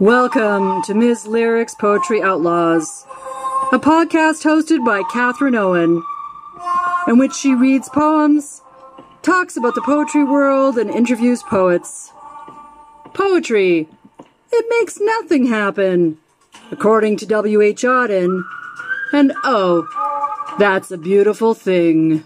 Welcome to Ms. Lyrics Poetry Outlaws, a podcast hosted by Catherine Owen, in which she reads poems, talks about the poetry world, and interviews poets. Poetry, it makes nothing happen, according to W.H. Auden, and oh, that's a beautiful thing.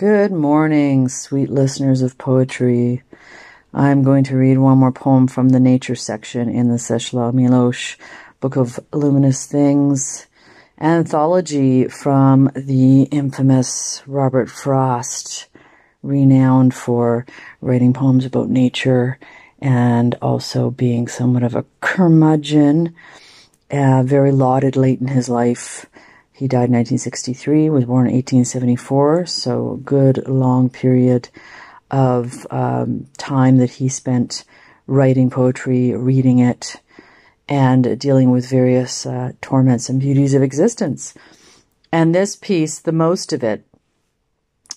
Good morning, sweet listeners of poetry. I'm going to read one more poem from the nature section in the Czesław Miłosz Book of Luminous Things anthology from the infamous Robert Frost, renowned for writing poems about nature and also being somewhat of a curmudgeon, uh, very lauded late in his life. He died in 1963, was born in 1874, so a good long period of um, time that he spent writing poetry, reading it, and dealing with various uh, torments and beauties of existence. And this piece, the most of it,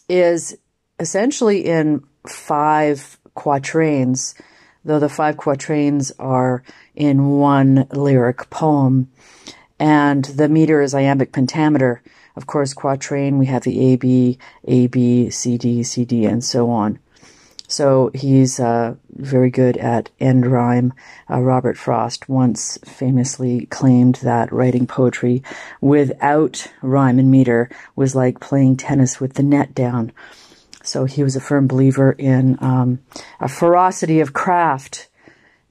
is essentially in five quatrains, though the five quatrains are in one lyric poem and the meter is iambic pentameter. Of course, quatrain, we have the A, B, A, B, C, D, C, D, and so on. So he's uh, very good at end rhyme. Uh, Robert Frost once famously claimed that writing poetry without rhyme and meter was like playing tennis with the net down. So he was a firm believer in um, a ferocity of craft.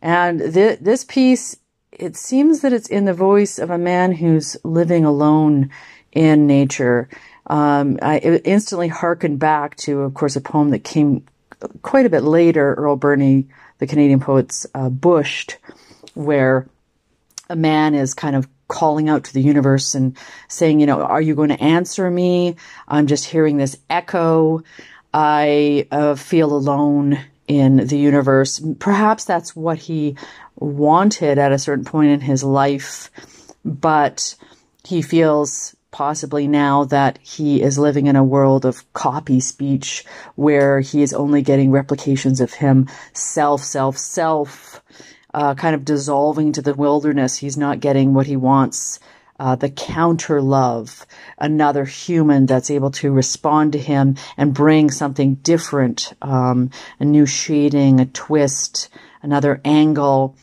And th- this piece it seems that it's in the voice of a man who's living alone in nature. Um, I instantly harkened back to, of course, a poem that came quite a bit later, Earle Birney, the Canadian poet's uh, Bushed, where a man is kind of calling out to the universe and saying, you know, are you going to answer me? I'm just hearing this echo. I uh, feel alone in the universe. Perhaps that's what he wanted at a certain point in his life, but he feels possibly now that he is living in a world of copy speech where he is only getting replications of him self, self, self, uh, kind of dissolving to the wilderness. He's not getting what he wants. Uh, the counter love, another human that's able to respond to him and bring something different, um, a new shading, a twist, another angle.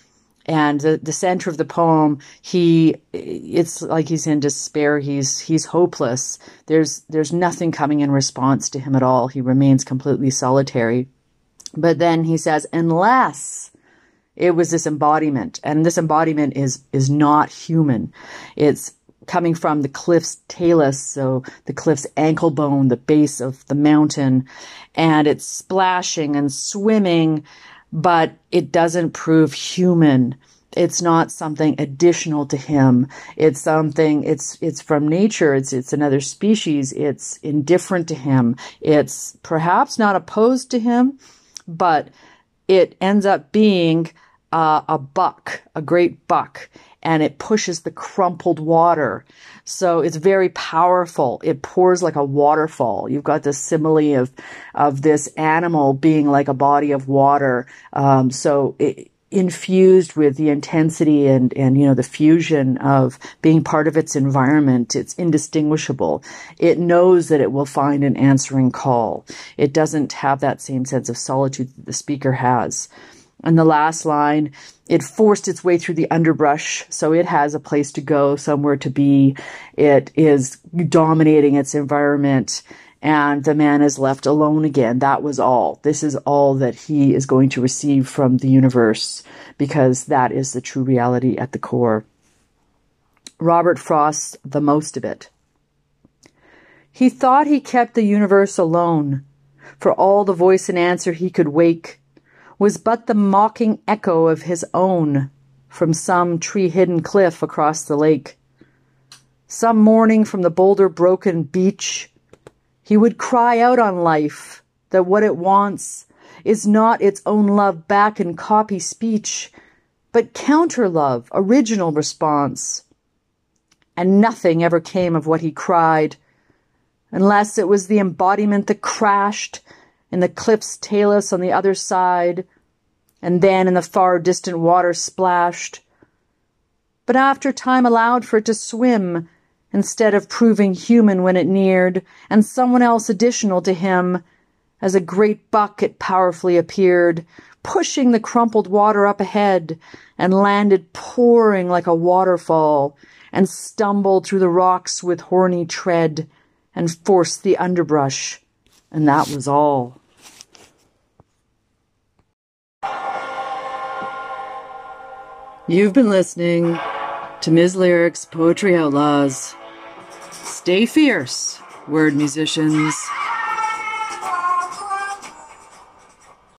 And the, the center of the poem he it's like he's in despair. He's he's hopeless. There's there's nothing coming in response to him at all. He remains completely solitary. But then he says unless it was this embodiment and this embodiment is is not human it's coming from the cliff's talus so the cliff's ankle bone the base of the mountain and it's splashing and swimming but it doesn't prove human. It's not something additional to him. It's something, it's, it's from nature. It's, it's another species. It's indifferent to him. It's perhaps not opposed to him, but it ends up being uh, a buck, a great buck, and it pushes the crumpled water. So it's very powerful. It pours like a waterfall. You've got the simile of of this animal being like a body of water. Um, so it, infused with the intensity and and you know the fusion of being part of its environment it's indistinguishable it knows that it will find an answering call it doesn't have that same sense of solitude that the speaker has and the last line, it forced its way through the underbrush, so it has a place to go, somewhere to be. It is dominating its environment, and the man is left alone again. That was all. This is all that he is going to receive from the universe, because that is the true reality at the core. Robert Frost, the most of it. He thought he kept the universe alone, for all the voice and answer he could wake was but the mocking echo of his own from some tree hidden cliff across the lake. Some morning from the boulder broken beach, he would cry out on life that what it wants is not its own love back in copy speech, but counter love, original response. And nothing ever came of what he cried, unless it was the embodiment that crashed in the cliff's talus on the other side, and then in the far distant water splashed. But after time allowed for it to swim, instead of proving human when it neared, and someone else additional to him, as a great buck it powerfully appeared, pushing the crumpled water up ahead, and landed pouring like a waterfall, and stumbled through the rocks with horny tread, and forced the underbrush, and that was all. You've been listening to Ms. Lyric's Poetry Outlaws. Stay fierce, word musicians.